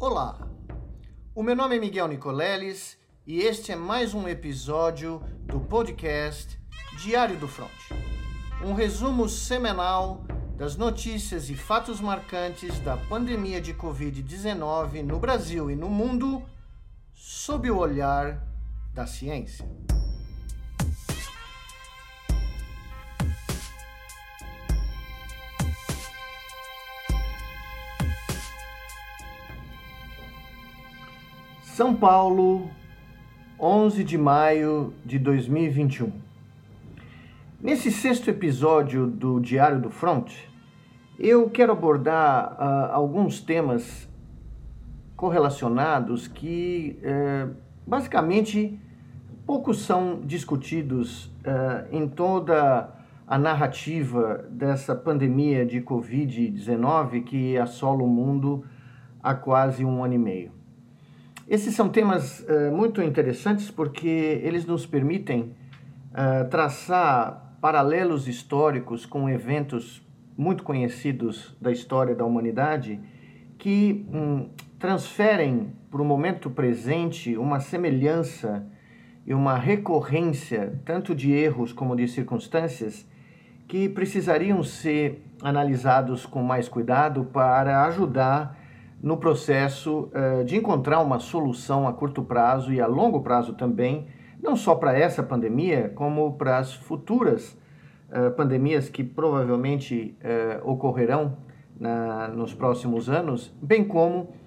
Olá, o meu nome é Miguel Nicoleles e este é mais um episódio do podcast Diário do Front. Um resumo semanal das notícias e fatos marcantes da pandemia de Covid-19 no Brasil e no mundo sob o olhar da ciência. São Paulo, 11 de maio de 2021. Nesse sexto episódio do Diário do Front, eu quero abordar uh, alguns temas correlacionados que, uh, basicamente, poucos são discutidos uh, em toda a narrativa dessa pandemia de Covid-19 que assola o mundo há quase um ano e meio. Esses são temas uh, muito interessantes porque eles nos permitem uh, traçar paralelos históricos com eventos muito conhecidos da história da humanidade que um, transferem para o momento presente uma semelhança e uma recorrência tanto de erros como de circunstâncias que precisariam ser analisados com mais cuidado para ajudar no processo uh, de encontrar uma solução a curto prazo e a longo prazo também, não só para essa pandemia, como para as futuras uh, pandemias que provavelmente uh, ocorrerão na, nos próximos anos, bem como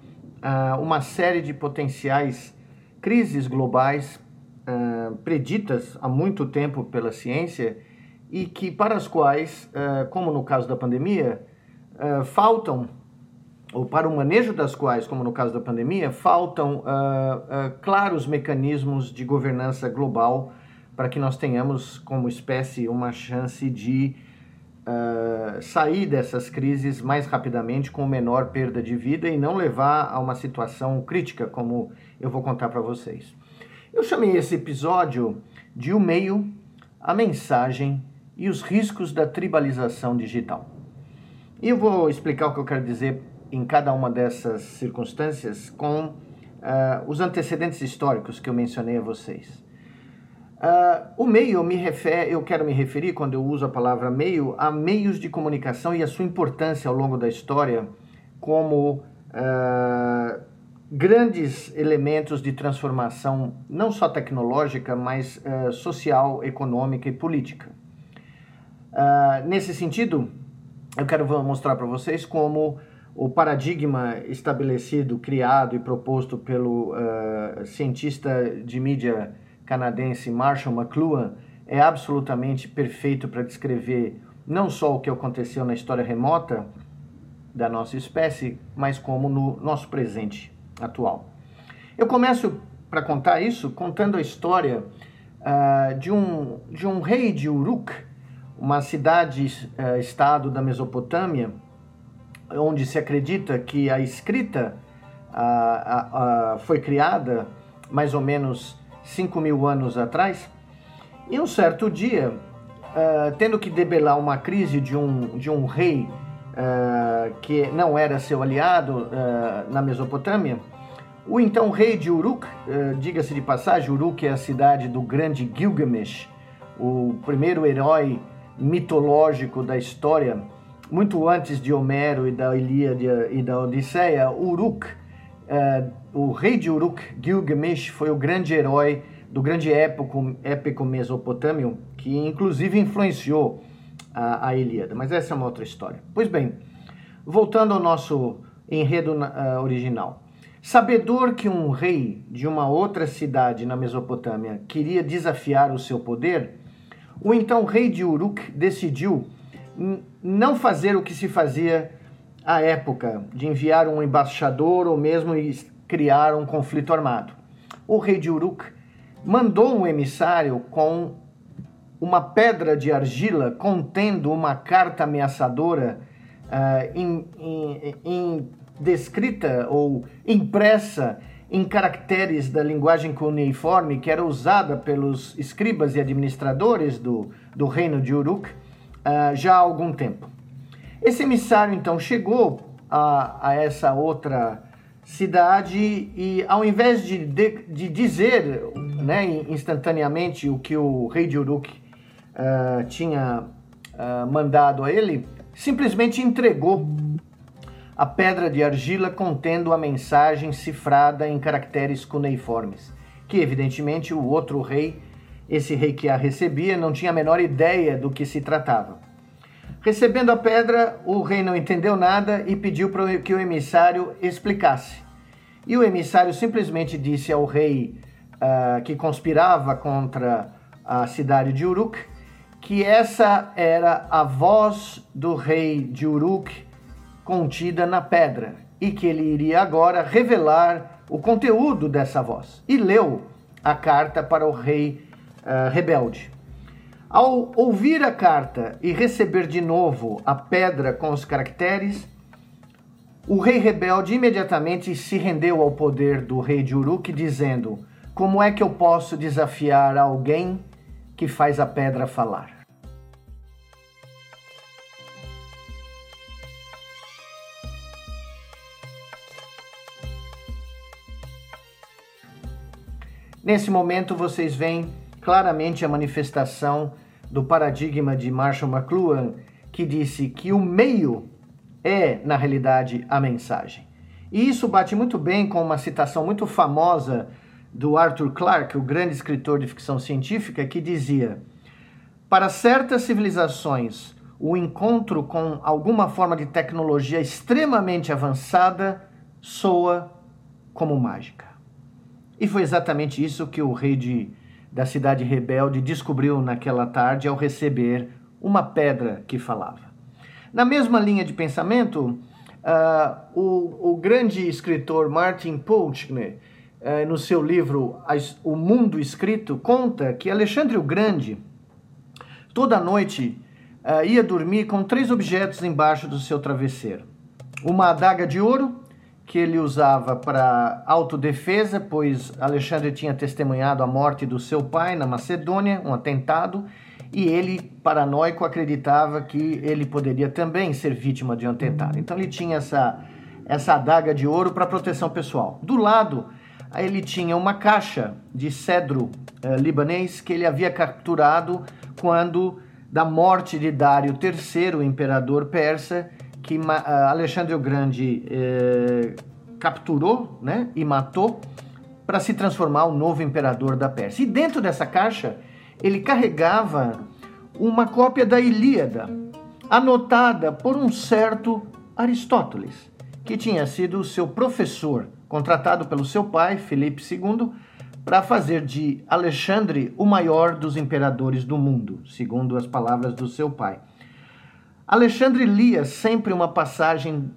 uma série de potenciais crises globais preditas há muito tempo pela ciência e que para as quais, como no caso da pandemia, faltam ou para o manejo das quais, como no caso da pandemia, faltam uh, uh, claros mecanismos de governança global para que nós tenhamos, como espécie, uma chance de uh, sair dessas crises mais rapidamente, com menor perda de vida e não levar a uma situação crítica, como eu vou contar para vocês. Eu chamei esse episódio de O Meio, a Mensagem e os Riscos da Tribalização Digital. E eu vou explicar o que eu quero dizer em cada uma dessas circunstâncias com uh, os antecedentes históricos que eu mencionei a vocês. Uh, o meio me refer, eu quero me referir quando eu uso a palavra meio a meios de comunicação e a sua importância ao longo da história como uh, grandes elementos de transformação não só tecnológica, mas uh, social, econômica e política. nesse sentido, eu quero mostrar para vocês como o paradigma estabelecido, criado e proposto pelo uh, cientista de mídia canadense Marshall McLuhan é absolutamente perfeito para descrever não só o que aconteceu na história remota da nossa espécie, mas como no nosso presente atual. Eu começo para contar isso contando a história uh, de, um, de um rei de Uruk, uma cidade-estado uh, da Mesopotâmia, onde se acredita que a escrita foi criada mais ou menos 5 mil anos atrás, e um certo dia, uh, tendo que debelar uma crise de um, de um rei uh, que não era seu aliado uh, na Mesopotâmia, o então rei de Uruk, diga-se de passagem, Uruk é a cidade do grande Gilgamesh, o primeiro herói mitológico da história muito antes de Homero e da Ilíada e da Odisseia, Uruk, uh, o rei de Uruk, Gilgamesh, foi o grande herói do grande épico, épico mesopotâmio, que inclusive influenciou a, a Ilíada. Mas essa é uma outra história. Pois bem, voltando ao nosso enredo uh, original. Sabedor que um rei de uma outra cidade na Mesopotâmia queria desafiar o seu poder, o então rei de Uruk decidiu não fazer o que se fazia à época, de enviar um embaixador ou mesmo criar um conflito armado. O rei de Uruk mandou um emissário com uma pedra de argila contendo uma carta ameaçadora uh, em, em, em descrita ou impressa em caracteres da linguagem cuneiforme que era usada pelos escribas e administradores do, do reino de Uruk uh, já há algum tempo. Esse emissário então chegou a, a essa outra cidade e ao invés de, de, de dizer né, instantaneamente o que o rei de Uruk uh, tinha uh, mandado a ele, simplesmente entregou a pedra de argila contendo a mensagem cifrada em caracteres cuneiformes, que evidentemente o outro rei, esse rei que a recebia, não tinha a menor ideia do que se tratava. Recebendo a pedra, o rei não entendeu nada e pediu para que o emissário explicasse. E o emissário simplesmente disse ao rei uh, que conspirava contra a cidade de Uruk que essa era a voz do rei de Uruk contida na pedra e que ele iria agora revelar o conteúdo dessa voz. E leu a carta para o rei uh, rebelde. Ao ouvir a carta e receber de novo a pedra com os caracteres, o rei rebelde imediatamente se rendeu ao poder do rei de Uruk, dizendo: Como é que eu posso desafiar alguém que faz a pedra falar? Nesse momento, vocês veem claramente a manifestação do paradigma de Marshall McLuhan, que disse que o meio é, na realidade, a mensagem. E isso bate muito bem com uma citação muito famosa do Arthur Clarke, o grande escritor de ficção científica, que dizia: Para certas civilizações, o encontro com alguma forma de tecnologia extremamente avançada soa como mágica. E foi exatamente isso que o rei de, da cidade rebelde descobriu naquela tarde ao receber uma pedra que falava. Na mesma linha de pensamento, uh, o, o, grande escritor Martin Pulchner, uh, no seu livro O Mundo Escrito, conta que Alexandre o Grande, toda noite, uh, ia dormir com três objetos embaixo do seu travesseiro: uma adaga de ouro, que ele usava para autodefesa, pois Alexandre tinha testemunhado a morte do seu pai na Macedônia, um atentado, e ele, paranoico, acreditava que ele poderia também ser vítima de um atentado. Então ele tinha essa, essa adaga de ouro para proteção pessoal. Do lado, ele tinha uma caixa de cedro eh, libanês que ele havia capturado quando da morte de Dário III, o imperador persa, que Alexandre o Grande eh, capturou né, e matou para se transformar o novo imperador da Pérsia. E dentro dessa caixa, ele carregava uma cópia da Ilíada, anotada por um certo Aristóteles, que tinha sido seu professor, contratado pelo seu pai, Filipe II, para fazer de Alexandre o maior dos imperadores do mundo, segundo as palavras do seu pai. Alexandre lia sempre uma passagem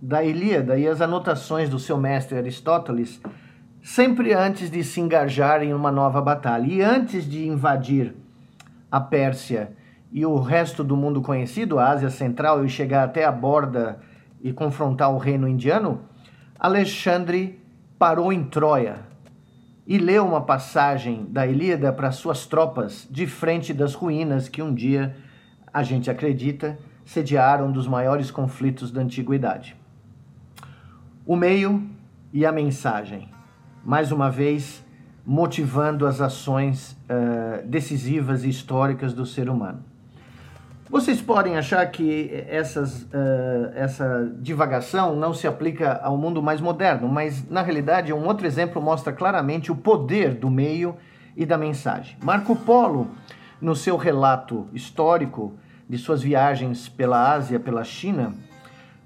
da Ilíada e as anotações do seu mestre Aristóteles, sempre antes de se engajar em uma nova batalha e antes de invadir a Pérsia e o resto do mundo conhecido, a Ásia Central, e chegar até a borda e confrontar o reino indiano, Alexandre parou em Troia e leu uma passagem da Ilíada para suas tropas de frente das ruínas que um dia a gente acredita, sediaram um dos maiores conflitos da antiguidade. O meio e a mensagem, mais uma vez, motivando as ações uh, decisivas e históricas do ser humano. Vocês podem achar que essas, uh, essa divagação não se aplica ao mundo mais moderno, mas na realidade um outro exemplo mostra claramente o poder do meio e da mensagem. Marco Polo, no seu relato histórico, de suas viagens pela Ásia, pela China,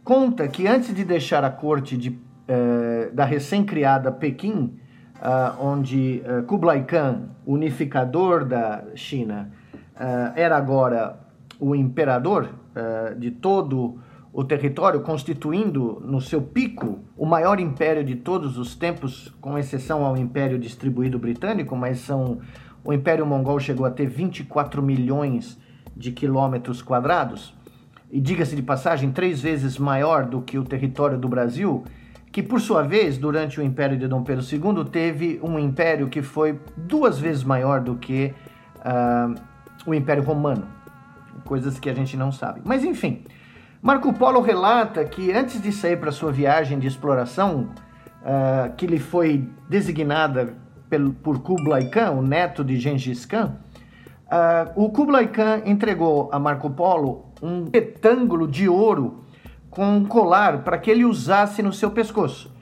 conta que antes de deixar a corte de, eh, da recém-criada Pequim, uh, onde uh, Kublai Khan, unificador da China, uh, era agora o imperador de todo o território, constituindo no seu pico o maior império de todos os tempos, com exceção ao império distribuído britânico, mas são o Império Mongol chegou a ter 24 milhões de quilômetros quadrados, e diga-se de passagem, três vezes maior do que o território do Brasil, que por sua vez, durante o Império de Dom Pedro II, teve um império que foi duas vezes maior do que uh, o Império Romano. Coisas que a gente não sabe. Mas enfim, Marco Polo relata que antes de sair para sua viagem de exploração uh, que lhe foi designada por Kublai Khan, o neto de Gengis Khan, uh, o Kublai Khan entregou a Marco Polo um retângulo de ouro com um colar para que ele usasse no seu pescoço.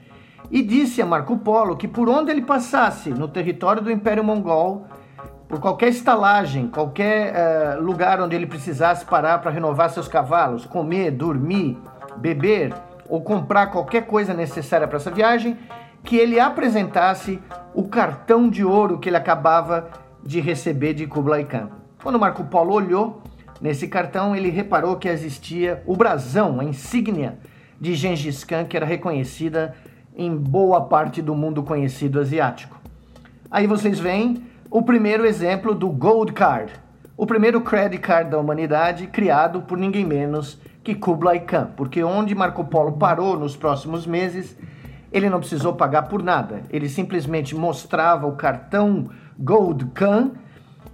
E disse a Marco Polo que por onde ele passasse no território do Império Mongol, por qualquer estalagem, qualquer uh, lugar onde ele precisasse parar para renovar seus cavalos, comer, dormir, beber ou comprar qualquer coisa necessária para essa viagem, que ele apresentasse o cartão de ouro que ele acabava de receber de Kublai Khan. Quando Marco Polo olhou nesse cartão, ele reparou que existia o brasão, a insígnia de Gengis Khan, que era reconhecida em boa parte do mundo conhecido asiático. Aí vocês veem o primeiro exemplo do Gold Card, o primeiro credit card da humanidade criado por ninguém menos que Kublai Khan, porque onde Marco Polo parou nos próximos meses, ele não precisou pagar por nada. Ele simplesmente mostrava o cartão Gold Khan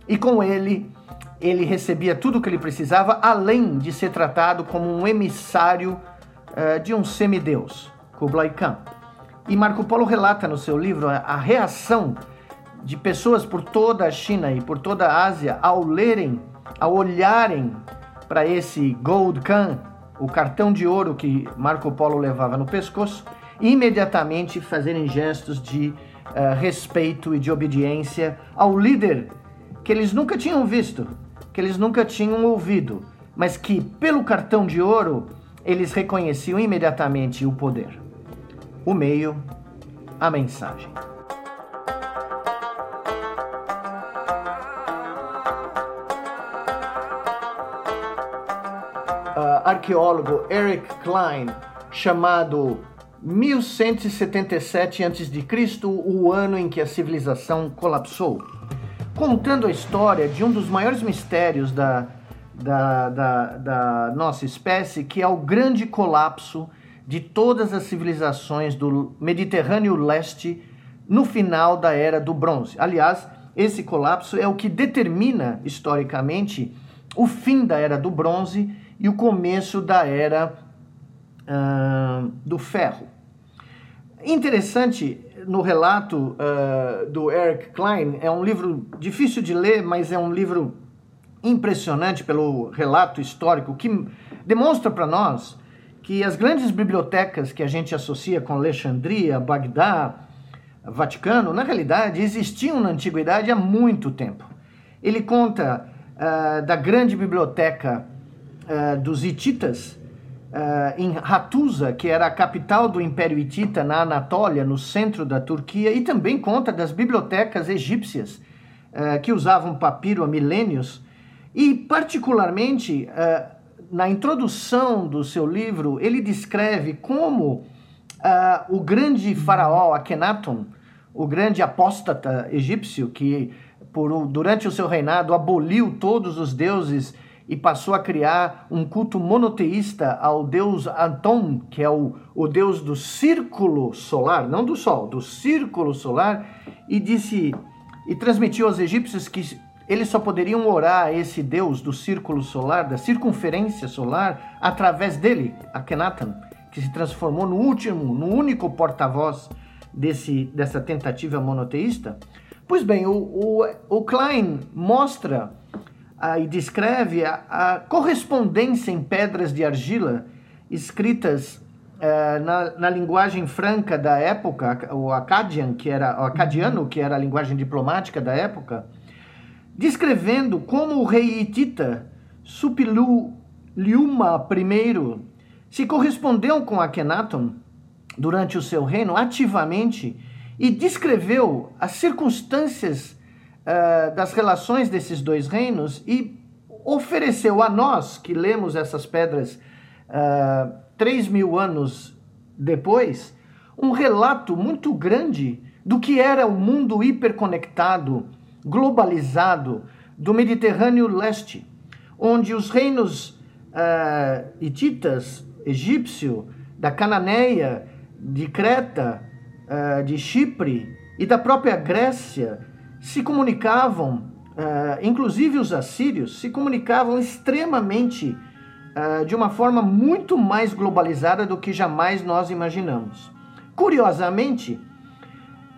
e com ele ele recebia tudo o que ele precisava, além de ser tratado como um emissário uh, de um semideus, Kublai Khan. E Marco Polo relata no seu livro a, a reação de pessoas por toda a China e por toda a Ásia ao lerem, ao olharem para esse Gold Khan, o cartão de ouro que Marco Polo levava no pescoço, imediatamente fazerem gestos de uh, respeito e de obediência ao líder que eles nunca tinham visto, que eles nunca tinham ouvido, mas que pelo cartão de ouro eles reconheciam imediatamente o poder. O meio, a mensagem. uh, arqueólogo Eric Klein, chamado 1177 a.C., o ano em que a civilização colapsou, contando a história de um dos maiores mistérios da, da, da, da nossa espécie, que é o grande colapso de todas as civilizações do Mediterrâneo Leste no final da Era do Bronze. Aliás, esse colapso é o que determina historicamente o fim da Era do Bronze e o começo da era do ferro. Interessante no relato uh, do Eric Klein, é um livro difícil de ler, mas é um livro impressionante pelo relato histórico que demonstra para nós que as grandes bibliotecas que a gente associa com Alexandria, Bagdá, Vaticano, na realidade existiam na antiguidade há muito tempo. Ele conta uh, da grande biblioteca uh, dos Hititas, uh, em Hattusa, que era a capital do Império Hitita na Anatólia, no centro da Turquia, e também conta das bibliotecas egípcias, uh, que usavam papiro há milênios, e particularmente na introdução do seu livro, ele descreve como o grande faraó Akhenaton, o grande apóstata egípcio que por, durante o seu reinado aboliu todos os deuses e passou a criar um culto monoteísta ao deus Anton, que é o, o deus do círculo solar, não do sol, do círculo solar, e disse e transmitiu aos egípcios que eles só poderiam orar a esse deus do círculo solar, da circunferência solar, através dele, Akhenaten, que se transformou no último, no único porta-voz desse, dessa tentativa monoteísta. Pois bem, o, o, o Klein mostra ah, e descreve a, a, correspondência em pedras de argila escritas ah, na, na, linguagem franca da época, o acadian, que era o acadiano, que era a linguagem diplomática da época, descrevendo como o rei hitita Supilu Liuma I se correspondeu com Akhenaton durante o seu reino ativamente e descreveu as circunstâncias uh, das relações desses dois reinos e ofereceu a nós, que lemos essas pedras uh, mil anos depois, um relato muito grande do que era o mundo hiperconectado, globalizado do Mediterrâneo Leste, onde os reinos uh, hititas, egípcio, da Cananeia, de Creta, uh, de Chipre e da própria Grécia se comunicavam, uh, inclusive os assírios, se comunicavam extremamente, uh, de uma forma muito mais globalizada do que jamais nós imaginamos. curiosamente,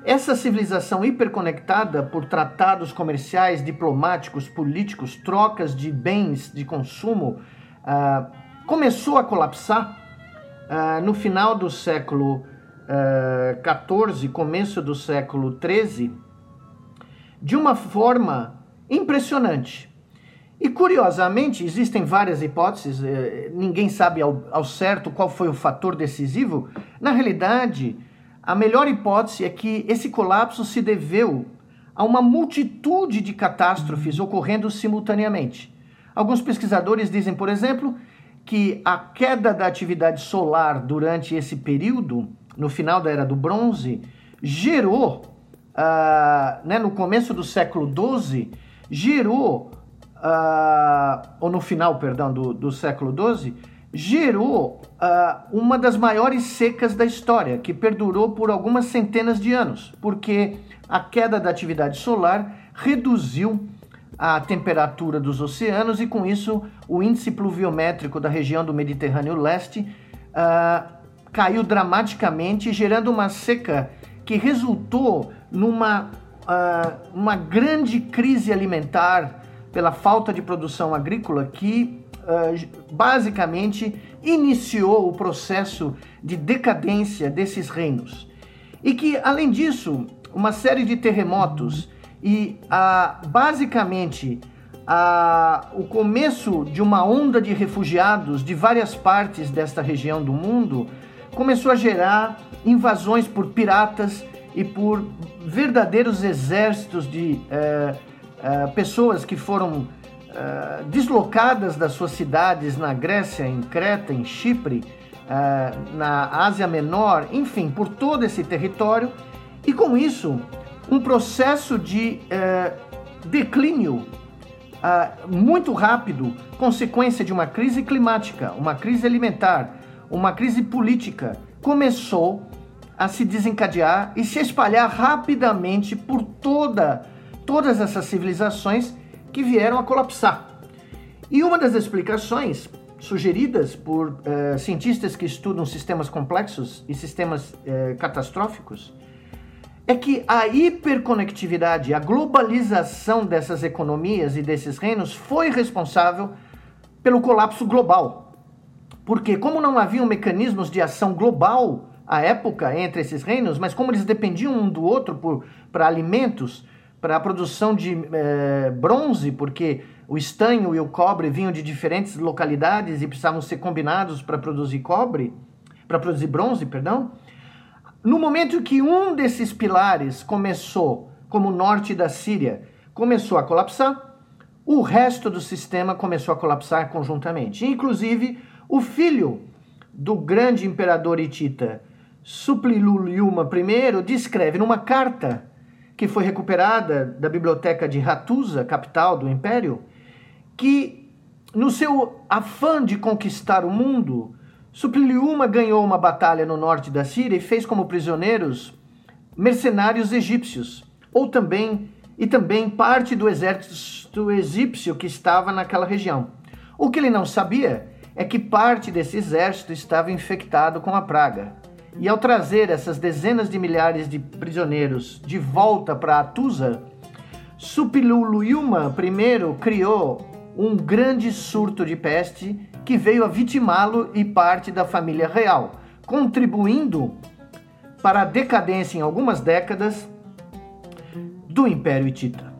essa civilização hiperconectada por tratados comerciais, diplomáticos, políticos, trocas de bens de consumo, uh, começou a colapsar uh, no final do século XIV, uh, começo do século XIII, de uma forma impressionante. E curiosamente, existem várias hipóteses, eh, ninguém sabe ao, ao certo qual foi o fator decisivo. Na realidade, a melhor hipótese é que esse colapso se deveu a uma multitude de catástrofes ocorrendo simultaneamente. Alguns pesquisadores dizem, por exemplo, que a queda da atividade solar durante esse período, no final da Era do Bronze, gerou, uh, né, no começo do século XII, gerou, uh, ou no final, perdão, do, do século XII, gerou uh, uma das maiores secas da história, que perdurou por algumas centenas de anos, porque a queda da atividade solar reduziu a temperatura dos oceanos e, com isso, o índice pluviométrico da região do Mediterrâneo Leste uh, caiu dramaticamente, gerando uma seca que resultou numa uh, uma grande crise alimentar pela falta de produção agrícola que uh, basicamente iniciou o processo de decadência desses reinos. E que, além disso, uma série de terremotos e uh, basicamente uh, o começo de uma onda de refugiados de várias partes desta região do mundo começou a gerar invasões por piratas e por verdadeiros exércitos de uh, uh, pessoas que foram uh, deslocadas das suas cidades na Grécia, em Creta, em Chipre, na Ásia Menor, enfim, por todo esse território, e com isso um processo de declínio muito rápido, consequência de uma crise climática, uma crise alimentar, uma crise política, começou a se desencadear e se espalhar rapidamente por toda todas essas civilizações que vieram a colapsar. E uma das explicações sugeridas por uh, cientistas que estudam sistemas complexos e sistemas uh, catastróficos é que a hiperconectividade, a globalização dessas economias e desses reinos foi responsável pelo colapso global. Porque, como não haviam mecanismos de ação global à época entre esses reinos, mas como eles dependiam um do outro para alimentos, para a produção de é, bronze, porque o estanho e o cobre vinham de diferentes localidades e precisavam ser combinados para produzir cobre, para produzir bronze, perdão. No momento que um desses pilares começou, como o norte da Síria, começou a colapsar, o resto do sistema começou a colapsar conjuntamente. Inclusive, o filho do grande imperador hitita, Supliluliuma I, descreve numa carta que foi recuperada da biblioteca de Hattusa, capital do império, que no seu afã de conquistar o mundo, Supriliuma ganhou uma batalha no norte da Síria e fez como prisioneiros mercenários egípcios, ou também e também parte do exército egípcio que estava naquela região. O que ele não sabia é que parte desse exército estava infectado com a praga. E ao trazer essas dezenas de milhares de prisioneiros de volta para Atusa, Supiluluyuma I criou um grande surto de peste que veio a vitimá-lo e parte da família real, contribuindo para a decadência em algumas décadas do Império Hitita.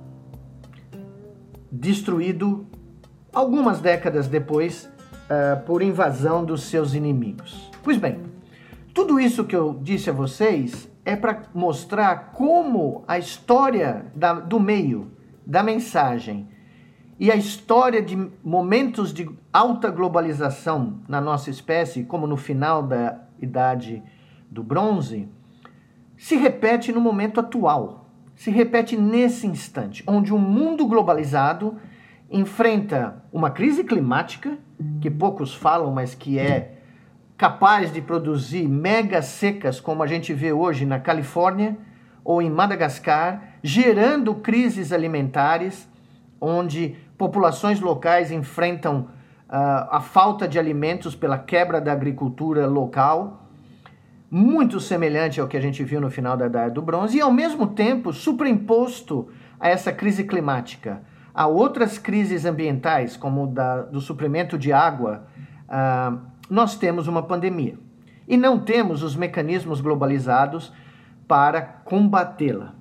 Destruído algumas décadas depois uh, por invasão dos seus inimigos. Pois bem, tudo isso que eu disse a vocês é para mostrar como a história da, do meio, da mensagem e a história de momentos de alta globalização na nossa espécie, como no final da idade do bronze, se repete no momento atual, se repete nesse instante, onde um mundo globalizado enfrenta uma crise climática, que poucos falam, mas que é capaz de produzir mega secas, como a gente vê hoje na Califórnia ou em Madagascar, gerando crises alimentares, onde populações locais enfrentam uh, a falta de alimentos pela quebra da agricultura local, muito semelhante ao que a gente viu no final da Idade do Bronze e, ao mesmo tempo, superimposto a essa crise climática, a outras crises ambientais, como da, do suprimento de água, uh, nós temos uma pandemia. E não temos os mecanismos globalizados para combatê-la.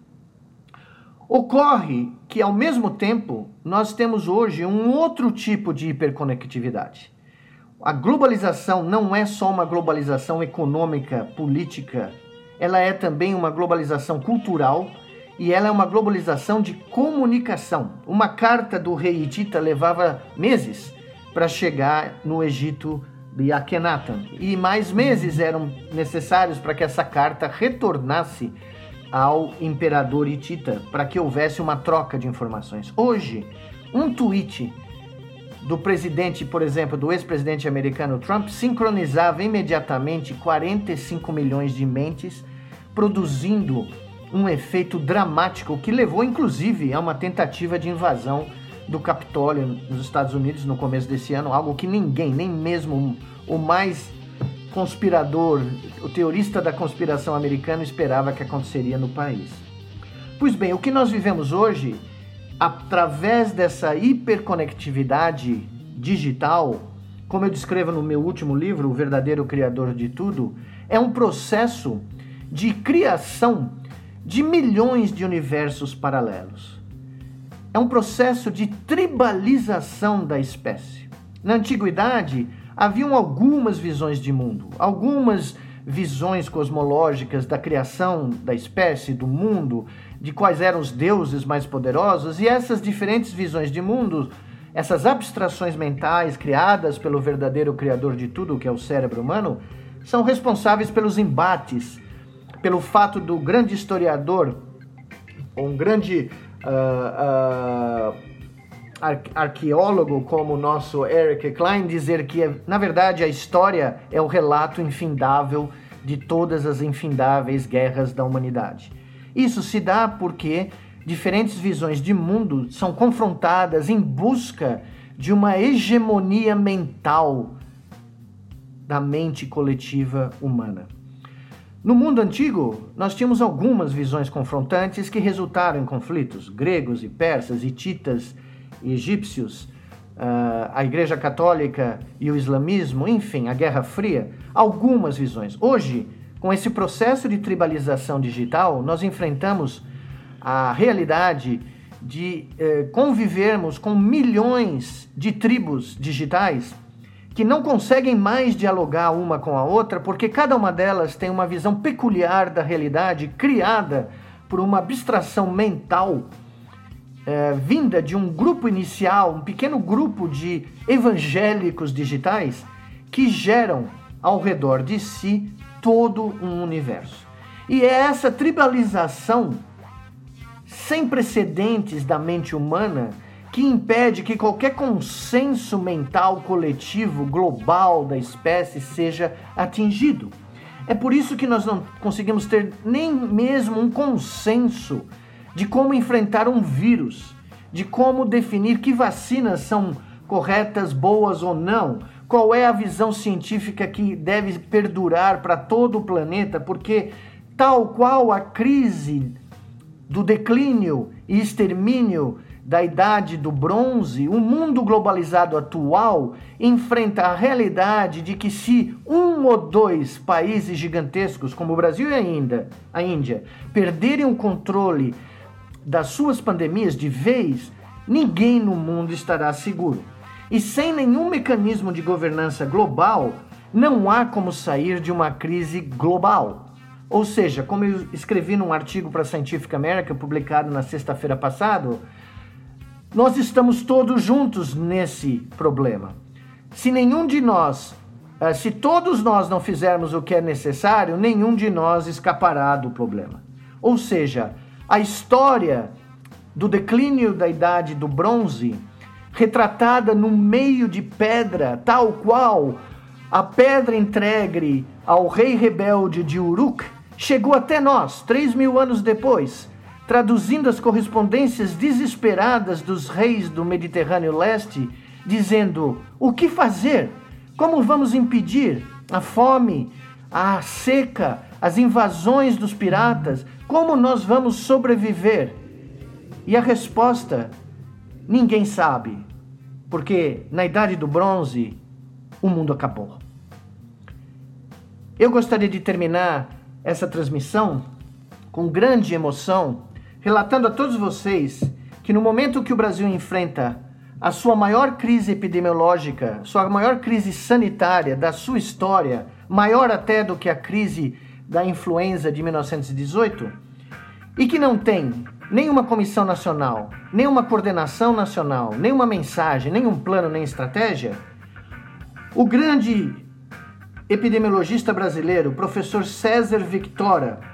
Ocorre que, ao mesmo tempo, nós temos hoje um outro tipo de hiperconectividade a globalização não é só uma globalização econômica, política, ela é também uma globalização cultural e ela é uma globalização de comunicação. Uma carta do rei Hitita levava meses para chegar no Egito de Akhenaten e mais meses eram necessários para que essa carta retornasse ao imperador Hitita para que houvesse uma troca de informações. Hoje, um tweet do presidente, por exemplo, do ex-presidente americano Trump, sincronizava imediatamente 45 milhões de mentes, produzindo um efeito dramático que levou, inclusive, a uma tentativa de invasão do Capitólio nos Estados Unidos no começo desse ano, algo que ninguém, nem mesmo o mais conspirador, o teorista da conspiração americano esperava que aconteceria no país. Pois bem, o que nós vivemos hoje através dessa hiperconectividade digital, como eu descrevo no meu último livro, O Verdadeiro Criador de Tudo, é um processo de criação de milhões de universos paralelos. É um processo de tribalização da espécie. Na antiguidade, haviam algumas visões de mundo, algumas visões cosmológicas da criação da espécie, do mundo, de quais eram os deuses mais poderosos, e essas diferentes visões de mundo, essas abstrações mentais criadas pelo verdadeiro criador de tudo, que é o cérebro humano, são responsáveis pelos embates, pelo fato do grande historiador, um grande uh, uh, arqueólogo como o nosso Eric Klein dizer que, na verdade, a história é o relato infindável de todas as infindáveis guerras da humanidade. Isso se dá porque diferentes visões de mundo são confrontadas em busca de uma hegemonia mental da mente coletiva humana. No mundo antigo, nós tínhamos algumas visões confrontantes que resultaram em conflitos. Gregos e persas, hititas egípcios, uh, a Igreja Católica e o islamismo, enfim, a Guerra Fria, algumas visões. Hoje, com esse processo de tribalização digital, nós enfrentamos a realidade de eh, convivermos com milhões de tribos digitais que não conseguem mais dialogar uma com a outra porque cada uma delas tem uma visão peculiar da realidade criada por uma abstração mental é, vinda de um grupo inicial, um pequeno grupo de evangélicos digitais que geram ao redor de si todo um universo. E é essa tribalização sem precedentes da mente humana que impede que qualquer consenso mental coletivo global da espécie seja atingido. É por isso que nós não conseguimos ter nem mesmo um consenso de como enfrentar um vírus, de como definir que vacinas são corretas, boas ou não, qual é a visão científica que deve perdurar para todo o planeta, porque, tal qual a crise do declínio e extermínio da idade do bronze, o mundo globalizado atual enfrenta a realidade de que se um ou dois países gigantescos, como o Brasil e ainda a Índia, perderem o controle das suas pandemias de vez, ninguém no mundo estará seguro. E sem nenhum mecanismo de governança global, não há como sair de uma crise global. Ou seja, como eu escrevi num artigo para a Scientific American publicado na sexta-feira passada, nós estamos todos juntos nesse problema. Se nenhum de nós, eh, se todos nós não fizermos o que é necessário, nenhum de nós escapará do problema. Ou seja, a história do declínio da idade do bronze, retratada no meio de pedra, tal qual a pedra entregue ao rei rebelde de Uruk, chegou até nós, três mil anos depois, traduzindo as correspondências desesperadas dos reis do Mediterrâneo Leste, dizendo: o que fazer? Como vamos impedir a fome, a seca, as invasões dos piratas, como nós vamos sobreviver? E a resposta, ninguém sabe, porque na idade do bronze o mundo acabou. Eu gostaria de terminar essa transmissão com grande emoção, relatando a todos vocês que no momento que o Brasil enfrenta a sua maior crise epidemiológica, sua maior crise sanitária da sua história, maior até do que a crise da influenza de 1918, e que não tem nenhuma comissão nacional, nenhuma coordenação nacional, nenhuma mensagem, nenhum plano, nem estratégia, o grande epidemiologista brasileiro, professor César Victora,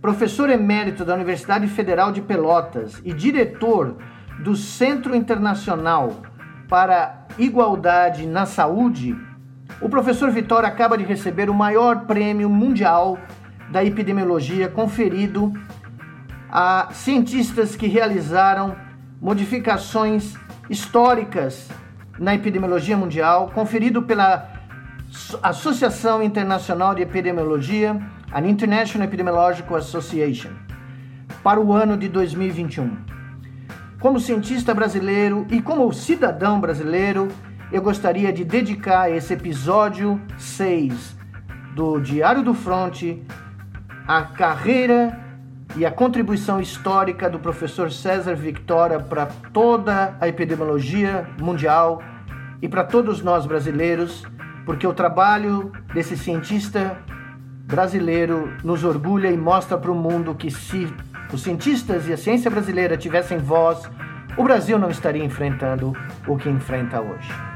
professor emérito da Universidade Federal de Pelotas e diretor do Centro Internacional para Igualdade na Saúde, o professor Vitória acaba de receber o maior prêmio mundial da epidemiologia conferido a cientistas que realizaram modificações históricas na epidemiologia mundial, conferido pela Associação Internacional de Epidemiologia, an International Epidemiological Association, para o ano de 2021. Como cientista brasileiro e como cidadão brasileiro, eu gostaria de dedicar esse episódio 6 do Diário do Fronte à carreira e à contribuição histórica do professor César Victoria para toda a epidemiologia mundial e para todos nós brasileiros, porque o trabalho desse cientista brasileiro nos orgulha e mostra para o mundo que se os cientistas e a ciência brasileira tivessem voz, o Brasil não estaria enfrentando o que enfrenta hoje.